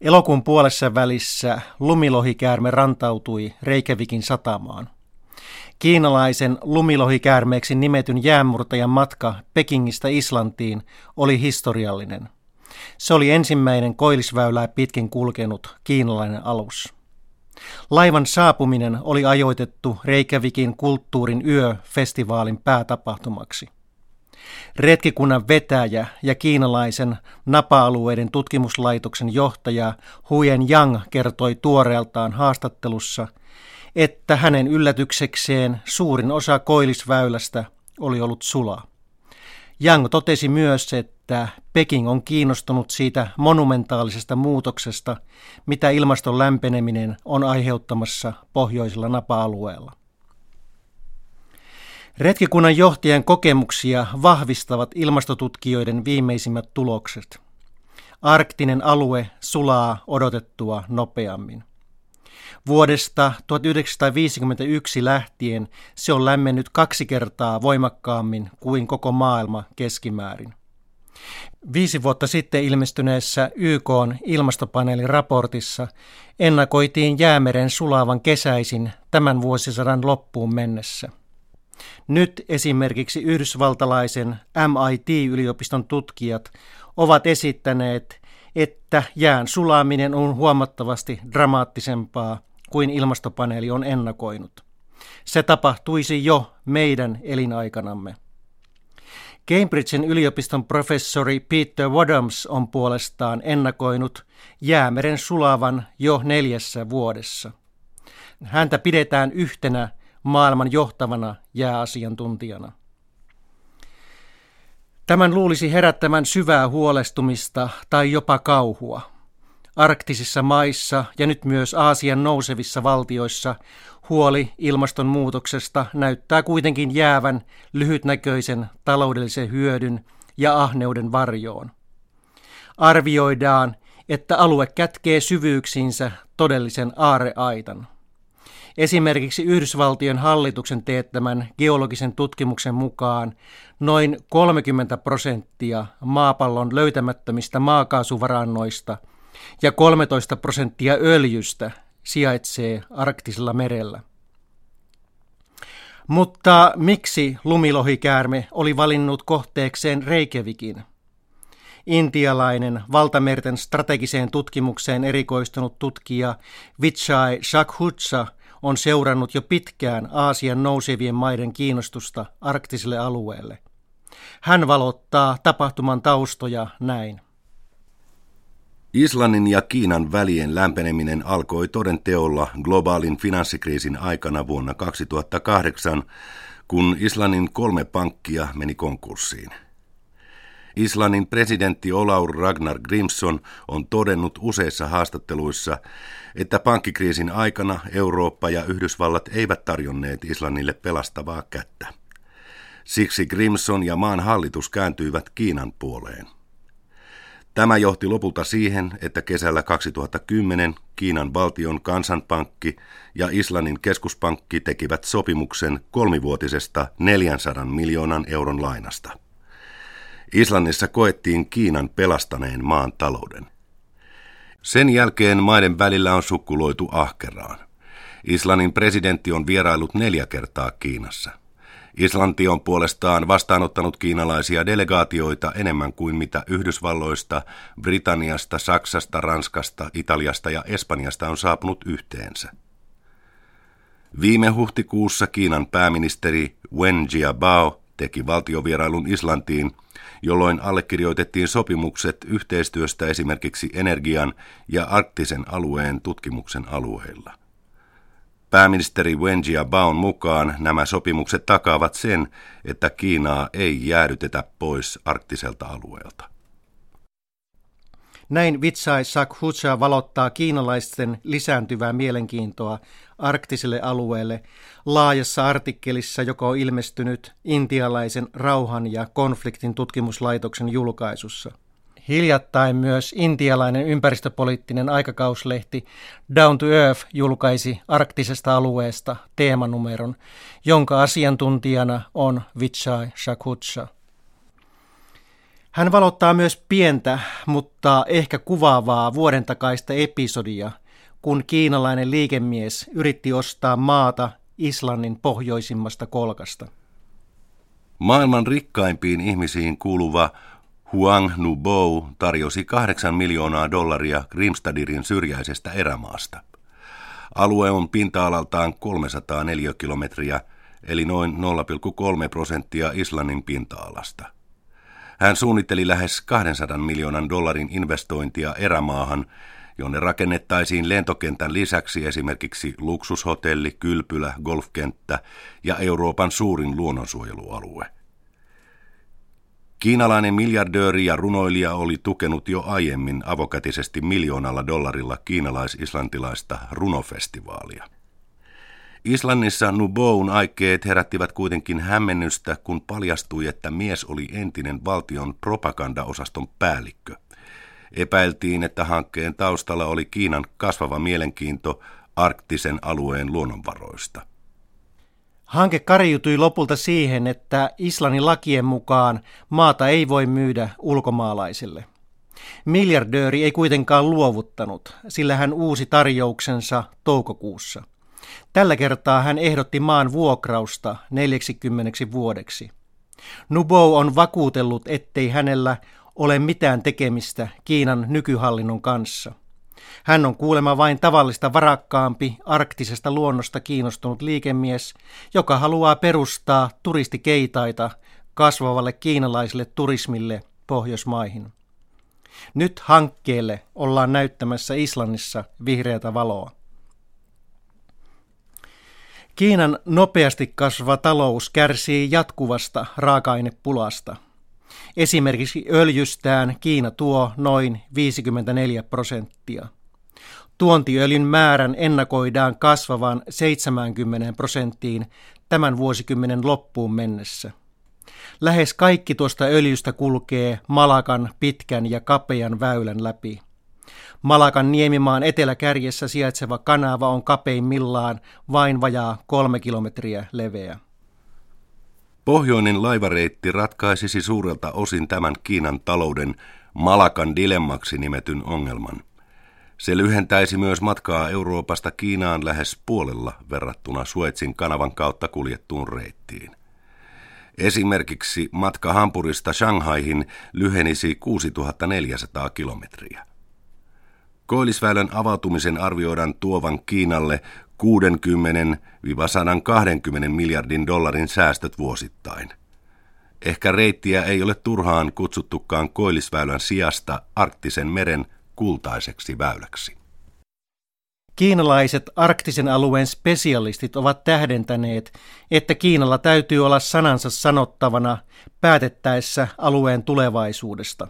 Elokuun puolessa välissä lumilohikäärme rantautui Reikävikin satamaan. Kiinalaisen lumilohikäärmeeksi nimetyn jäänmurtajan matka Pekingistä Islantiin oli historiallinen. Se oli ensimmäinen koillisväylää pitkin kulkenut kiinalainen alus. Laivan saapuminen oli ajoitettu Reikävikin kulttuurin yö-festivaalin päätapahtumaksi. Retkikunnan vetäjä ja kiinalaisen napa-alueiden tutkimuslaitoksen johtaja Huyen Yang kertoi tuoreeltaan haastattelussa, että hänen yllätyksekseen suurin osa koillisväylästä oli ollut sulaa. Yang totesi myös, että Peking on kiinnostunut siitä monumentaalisesta muutoksesta, mitä ilmaston lämpeneminen on aiheuttamassa pohjoisella napa-alueella. Retkikunnan johtajan kokemuksia vahvistavat ilmastotutkijoiden viimeisimmät tulokset. Arktinen alue sulaa odotettua nopeammin. Vuodesta 1951 lähtien se on lämmennyt kaksi kertaa voimakkaammin kuin koko maailma keskimäärin. Viisi vuotta sitten ilmestyneessä YK ilmastopaneelin raportissa ennakoitiin jäämeren sulaavan kesäisin tämän vuosisadan loppuun mennessä. Nyt esimerkiksi yhdysvaltalaisen MIT-yliopiston tutkijat ovat esittäneet, että jään sulaminen on huomattavasti dramaattisempaa kuin ilmastopaneeli on ennakoinut. Se tapahtuisi jo meidän elinaikanamme. Cambridgen yliopiston professori Peter Wadhams on puolestaan ennakoinut jäämeren sulavan jo neljässä vuodessa. Häntä pidetään yhtenä maailman johtavana jääasiantuntijana. Tämän luulisi herättämän syvää huolestumista tai jopa kauhua. Arktisissa maissa ja nyt myös Aasian nousevissa valtioissa huoli ilmastonmuutoksesta näyttää kuitenkin jäävän lyhytnäköisen taloudellisen hyödyn ja ahneuden varjoon. Arvioidaan, että alue kätkee syvyyksiinsä todellisen aareaitan. Esimerkiksi Yhdysvaltion hallituksen teettämän geologisen tutkimuksen mukaan noin 30 prosenttia maapallon löytämättömistä maakaasuvarannoista ja 13 prosenttia öljystä sijaitsee arktisella merellä. Mutta miksi lumilohikäärme oli valinnut kohteekseen Reikevikin? Intialainen valtamerten strategiseen tutkimukseen erikoistunut tutkija Vichai Shakhutsa on seurannut jo pitkään Aasian nousevien maiden kiinnostusta arktiselle alueelle. Hän valottaa tapahtuman taustoja näin. Islannin ja Kiinan välien lämpeneminen alkoi toden teolla globaalin finanssikriisin aikana vuonna 2008, kun Islannin kolme pankkia meni konkurssiin. Islannin presidentti Olaur Ragnar Grimson on todennut useissa haastatteluissa, että pankkikriisin aikana Eurooppa ja Yhdysvallat eivät tarjonneet Islannille pelastavaa kättä. Siksi Grimson ja maan hallitus kääntyivät Kiinan puoleen. Tämä johti lopulta siihen, että kesällä 2010 Kiinan valtion kansanpankki ja Islannin keskuspankki tekivät sopimuksen kolmivuotisesta 400 miljoonan euron lainasta. Islannissa koettiin Kiinan pelastaneen maan talouden. Sen jälkeen maiden välillä on sukkuloitu ahkeraan. Islannin presidentti on vierailut neljä kertaa Kiinassa. Islanti on puolestaan vastaanottanut kiinalaisia delegaatioita enemmän kuin mitä Yhdysvalloista, Britanniasta, Saksasta, Ranskasta, Italiasta ja Espanjasta on saapunut yhteensä. Viime huhtikuussa Kiinan pääministeri Wen Jiabao teki valtiovierailun Islantiin, jolloin allekirjoitettiin sopimukset yhteistyöstä esimerkiksi energian ja arktisen alueen tutkimuksen alueilla. Pääministeri Wen Jiabaon mukaan nämä sopimukset takaavat sen, että Kiinaa ei jäädytetä pois arktiselta alueelta. Näin Vitsai Sakhucha valottaa kiinalaisten lisääntyvää mielenkiintoa arktiselle alueelle laajassa artikkelissa, joka on ilmestynyt intialaisen rauhan ja konfliktin tutkimuslaitoksen julkaisussa. Hiljattain myös intialainen ympäristöpoliittinen aikakauslehti Down to Earth julkaisi arktisesta alueesta teemanumeron, jonka asiantuntijana on Vichai Shakucha. Hän valottaa myös pientä, mutta ehkä kuvaavaa vuoden takaista episodia, kun kiinalainen liikemies yritti ostaa maata Islannin pohjoisimmasta kolkasta. Maailman rikkaimpiin ihmisiin kuuluva Huang Nubo tarjosi 8 miljoonaa dollaria Grimstadirin syrjäisestä erämaasta. Alue on pinta-alaltaan 300 neliökilometriä, eli noin 0,3 prosenttia Islannin pinta-alasta. Hän suunnitteli lähes 200 miljoonan dollarin investointia erämaahan, jonne rakennettaisiin lentokentän lisäksi esimerkiksi luksushotelli, kylpylä, golfkenttä ja Euroopan suurin luonnonsuojelualue. Kiinalainen miljardööri ja runoilija oli tukenut jo aiemmin avokätisesti miljoonalla dollarilla kiinalais-islantilaista runofestivaalia. Islannissa Nuboun aikeet herättivät kuitenkin hämmennystä, kun paljastui, että mies oli entinen valtion propagandaosaston päällikkö. Epäiltiin, että hankkeen taustalla oli Kiinan kasvava mielenkiinto arktisen alueen luonnonvaroista. Hanke kariutui lopulta siihen, että Islannin lakien mukaan maata ei voi myydä ulkomaalaisille. Miljardööri ei kuitenkaan luovuttanut, sillä hän uusi tarjouksensa toukokuussa. Tällä kertaa hän ehdotti maan vuokrausta 40 vuodeksi. Nubo on vakuutellut, ettei hänellä ole mitään tekemistä Kiinan nykyhallinnon kanssa. Hän on kuulemma vain tavallista varakkaampi, arktisesta luonnosta kiinnostunut liikemies, joka haluaa perustaa turistikeitaita kasvavalle kiinalaiselle turismille Pohjoismaihin. Nyt hankkeelle ollaan näyttämässä Islannissa vihreätä valoa. Kiinan nopeasti kasvava talous kärsii jatkuvasta raaka-ainepulasta. Esimerkiksi öljystään Kiina tuo noin 54 prosenttia. Tuontiöljyn määrän ennakoidaan kasvavan 70 prosenttiin tämän vuosikymmenen loppuun mennessä. Lähes kaikki tuosta öljystä kulkee Malakan pitkän ja kapean väylän läpi. Malakan niemimaan eteläkärjessä sijaitseva kanava on kapeimmillaan vain vajaa kolme kilometriä leveä. Pohjoinen laivareitti ratkaisisi suurelta osin tämän Kiinan talouden Malakan dilemmaksi nimetyn ongelman. Se lyhentäisi myös matkaa Euroopasta Kiinaan lähes puolella verrattuna Suetsin kanavan kautta kuljettuun reittiin. Esimerkiksi matka Hampurista Shanghaihin lyhenisi 6400 kilometriä. Koillisväylän avautumisen arvioidaan tuovan Kiinalle 60-120 miljardin dollarin säästöt vuosittain. Ehkä reittiä ei ole turhaan kutsuttukaan Koillisväylän sijasta Arktisen meren kultaiseksi väyläksi. Kiinalaiset arktisen alueen spesialistit ovat tähdentäneet, että Kiinalla täytyy olla sanansa sanottavana päätettäessä alueen tulevaisuudesta.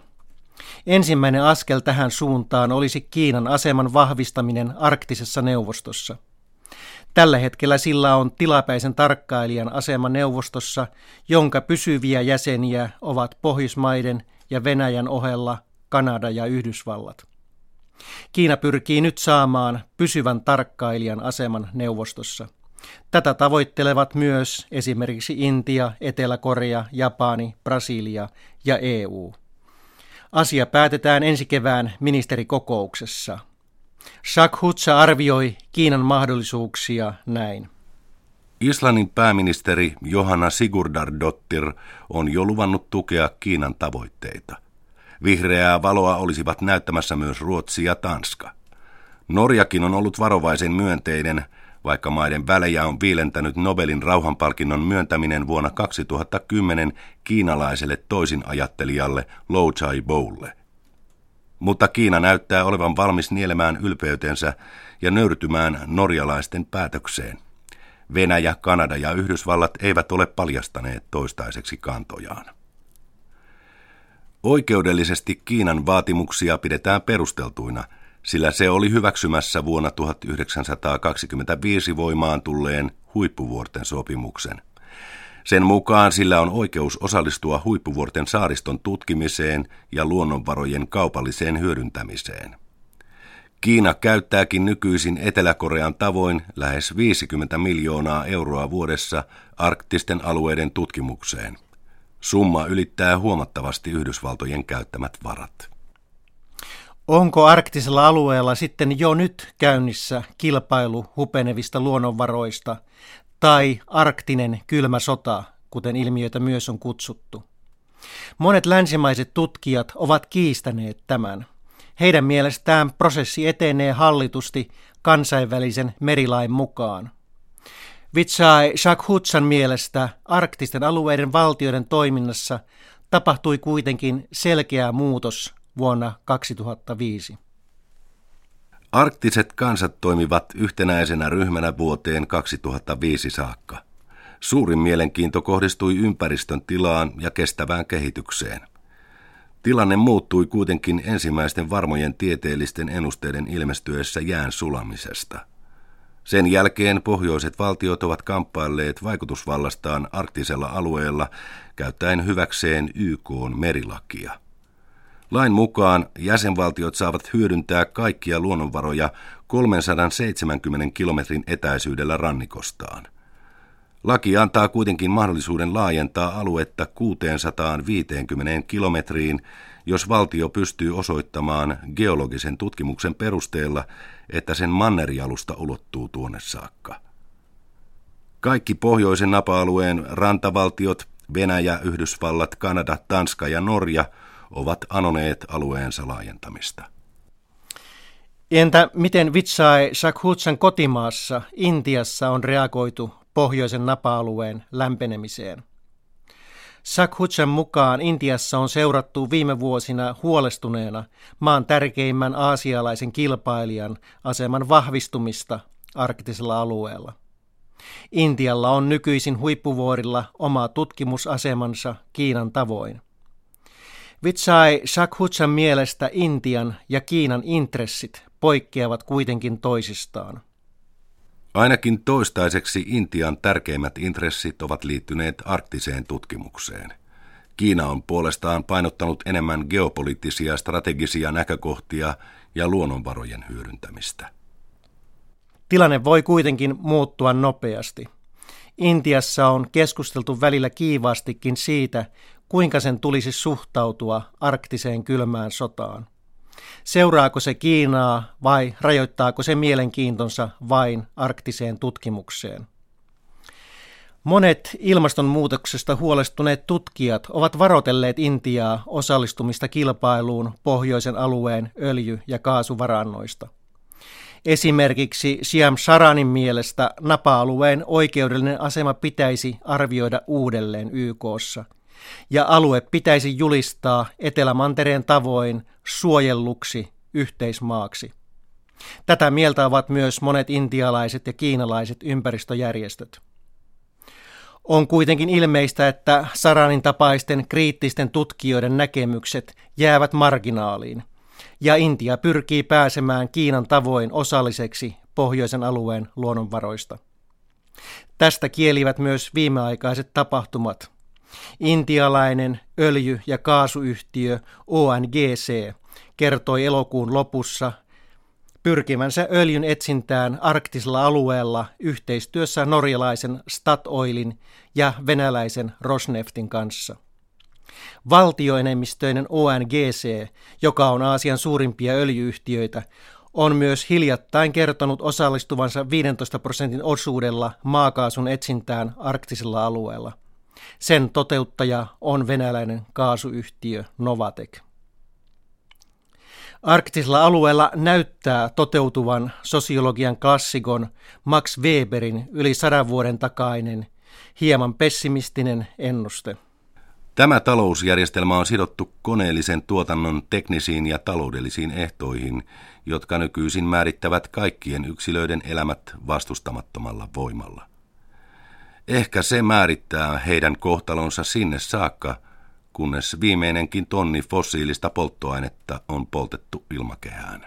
Ensimmäinen askel tähän suuntaan olisi Kiinan aseman vahvistaminen arktisessa neuvostossa. Tällä hetkellä sillä on tilapäisen tarkkailijan asema neuvostossa, jonka pysyviä jäseniä ovat Pohjoismaiden ja Venäjän ohella Kanada ja Yhdysvallat. Kiina pyrkii nyt saamaan pysyvän tarkkailijan aseman neuvostossa. Tätä tavoittelevat myös esimerkiksi Intia, Etelä-Korea, Japani, Brasilia ja EU. Asia päätetään ensi kevään ministerikokouksessa. Hutsa arvioi Kiinan mahdollisuuksia näin. Islannin pääministeri Johanna Sigurdardottir on jo luvannut tukea Kiinan tavoitteita – Vihreää valoa olisivat näyttämässä myös Ruotsi ja Tanska. Norjakin on ollut varovaisen myönteinen, vaikka maiden välejä on viilentänyt Nobelin rauhanpalkinnon myöntäminen vuonna 2010 kiinalaiselle toisin ajattelijalle Lou Chai Boulle. Mutta Kiina näyttää olevan valmis nielemään ylpeytensä ja nöyrtymään norjalaisten päätökseen. Venäjä, Kanada ja Yhdysvallat eivät ole paljastaneet toistaiseksi kantojaan. Oikeudellisesti Kiinan vaatimuksia pidetään perusteltuina, sillä se oli hyväksymässä vuonna 1925 voimaan tulleen huippuvuorten sopimuksen. Sen mukaan sillä on oikeus osallistua huippuvuorten saariston tutkimiseen ja luonnonvarojen kaupalliseen hyödyntämiseen. Kiina käyttääkin nykyisin Etelä-Korean tavoin lähes 50 miljoonaa euroa vuodessa arktisten alueiden tutkimukseen – Summa ylittää huomattavasti Yhdysvaltojen käyttämät varat. Onko arktisella alueella sitten jo nyt käynnissä kilpailu hupenevista luonnonvaroista tai arktinen kylmä sota, kuten ilmiötä myös on kutsuttu? Monet länsimaiset tutkijat ovat kiistäneet tämän. Heidän mielestään prosessi etenee hallitusti kansainvälisen merilain mukaan. Vitsai Shakhutsan mielestä arktisten alueiden valtioiden toiminnassa tapahtui kuitenkin selkeä muutos vuonna 2005. Arktiset kansat toimivat yhtenäisenä ryhmänä vuoteen 2005 saakka. Suurin mielenkiinto kohdistui ympäristön tilaan ja kestävään kehitykseen. Tilanne muuttui kuitenkin ensimmäisten varmojen tieteellisten ennusteiden ilmestyessä jään sulamisesta. Sen jälkeen pohjoiset valtiot ovat kamppailleet vaikutusvallastaan arktisella alueella käyttäen hyväkseen YK merilakia. Lain mukaan jäsenvaltiot saavat hyödyntää kaikkia luonnonvaroja 370 kilometrin etäisyydellä rannikostaan. Laki antaa kuitenkin mahdollisuuden laajentaa aluetta 650 kilometriin, jos valtio pystyy osoittamaan geologisen tutkimuksen perusteella, että sen mannerialusta ulottuu tuonne saakka. Kaikki pohjoisen napa-alueen rantavaltiot, Venäjä, Yhdysvallat, Kanada, Tanska ja Norja – ovat anoneet alueensa laajentamista. Entä miten Vitsai Shakhutsan kotimaassa, Intiassa, on reagoitu pohjoisen napa-alueen lämpenemiseen? Shakhutsan mukaan Intiassa on seurattu viime vuosina huolestuneena maan tärkeimmän aasialaisen kilpailijan aseman vahvistumista arktisella alueella. Intialla on nykyisin huippuvuorilla oma tutkimusasemansa Kiinan tavoin – Vitsai Shakhutsan mielestä Intian ja Kiinan intressit poikkeavat kuitenkin toisistaan. Ainakin toistaiseksi Intian tärkeimmät intressit ovat liittyneet arktiseen tutkimukseen. Kiina on puolestaan painottanut enemmän geopoliittisia strategisia näkökohtia ja luonnonvarojen hyödyntämistä. Tilanne voi kuitenkin muuttua nopeasti. Intiassa on keskusteltu välillä kiivaastikin siitä, kuinka sen tulisi suhtautua arktiseen kylmään sotaan. Seuraako se Kiinaa vai rajoittaako se mielenkiintonsa vain arktiseen tutkimukseen? Monet ilmastonmuutoksesta huolestuneet tutkijat ovat varoitelleet Intiaa osallistumista kilpailuun pohjoisen alueen öljy- ja kaasuvarannoista. Esimerkiksi Siam Saranin mielestä Napa-alueen oikeudellinen asema pitäisi arvioida uudelleen YKssa – ja alue pitäisi julistaa Etelämantereen tavoin suojelluksi yhteismaaksi. Tätä mieltä ovat myös monet intialaiset ja kiinalaiset ympäristöjärjestöt. On kuitenkin ilmeistä, että Saranin tapaisten kriittisten tutkijoiden näkemykset jäävät marginaaliin, ja Intia pyrkii pääsemään Kiinan tavoin osalliseksi pohjoisen alueen luonnonvaroista. Tästä kielivät myös viimeaikaiset tapahtumat – Intialainen öljy- ja kaasuyhtiö ONGC kertoi elokuun lopussa pyrkivänsä öljyn etsintään arktisella alueella yhteistyössä norjalaisen Statoilin ja venäläisen Rosneftin kanssa. Valtioenemmistöinen ONGC, joka on Aasian suurimpia öljyyhtiöitä, on myös hiljattain kertonut osallistuvansa 15 prosentin osuudella maakaasun etsintään arktisella alueella. Sen toteuttaja on venäläinen kaasuyhtiö Novatek. Arktisella alueella näyttää toteutuvan sosiologian klassikon Max Weberin yli sadan vuoden takainen, hieman pessimistinen ennuste. Tämä talousjärjestelmä on sidottu koneellisen tuotannon teknisiin ja taloudellisiin ehtoihin, jotka nykyisin määrittävät kaikkien yksilöiden elämät vastustamattomalla voimalla. Ehkä se määrittää heidän kohtalonsa sinne saakka, kunnes viimeinenkin tonni fossiilista polttoainetta on poltettu ilmakehään.